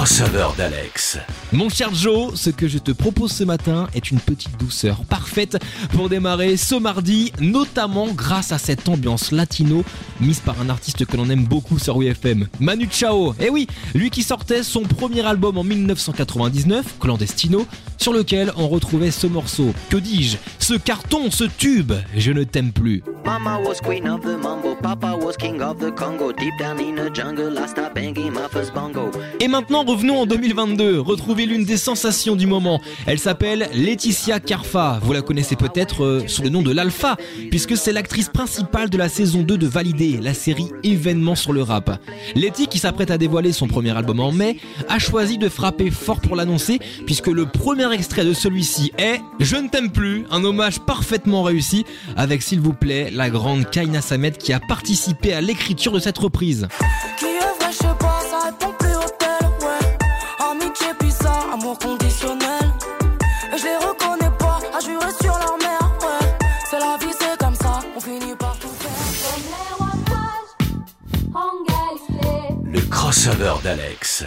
crossover d'Alex. Mon cher Joe, ce que je te propose ce matin est une petite douceur parfaite pour démarrer ce mardi, notamment grâce à cette ambiance latino mise par un artiste que l'on aime beaucoup sur WFM, Manu Chao. Et oui, lui qui sortait son premier album en 1999, Clandestino, sur lequel on retrouvait ce morceau. Que dis-je? Ce carton, ce tube, je ne t'aime plus. Mama was queen of the mambo, Papa was king of the Congo. Deep down in the jungle, I stopped banging my first bongo. Et maintenant, revenons en 2022, retrouver l'une des sensations du moment. Elle s'appelle Laetitia Carfa. Vous la connaissez peut-être euh, sous le nom de l'Alpha, puisque c'est l'actrice principale de la saison 2 de Validé, la série événement sur le rap. Letty, qui s'apprête à dévoiler son premier album en mai, a choisi de frapper fort pour l'annoncer, puisque le premier extrait de celui-ci est Je ne t'aime plus, un hommage parfaitement réussi, avec s'il vous plaît la grande Kaina Samet qui a participé à l'écriture de cette reprise. Amour conditionnel. Et je les reconnais pas, à jurer sur leur mère, ouais. C'est la vie, c'est comme ça, on finit par tout faire. Le crossover d'Alex.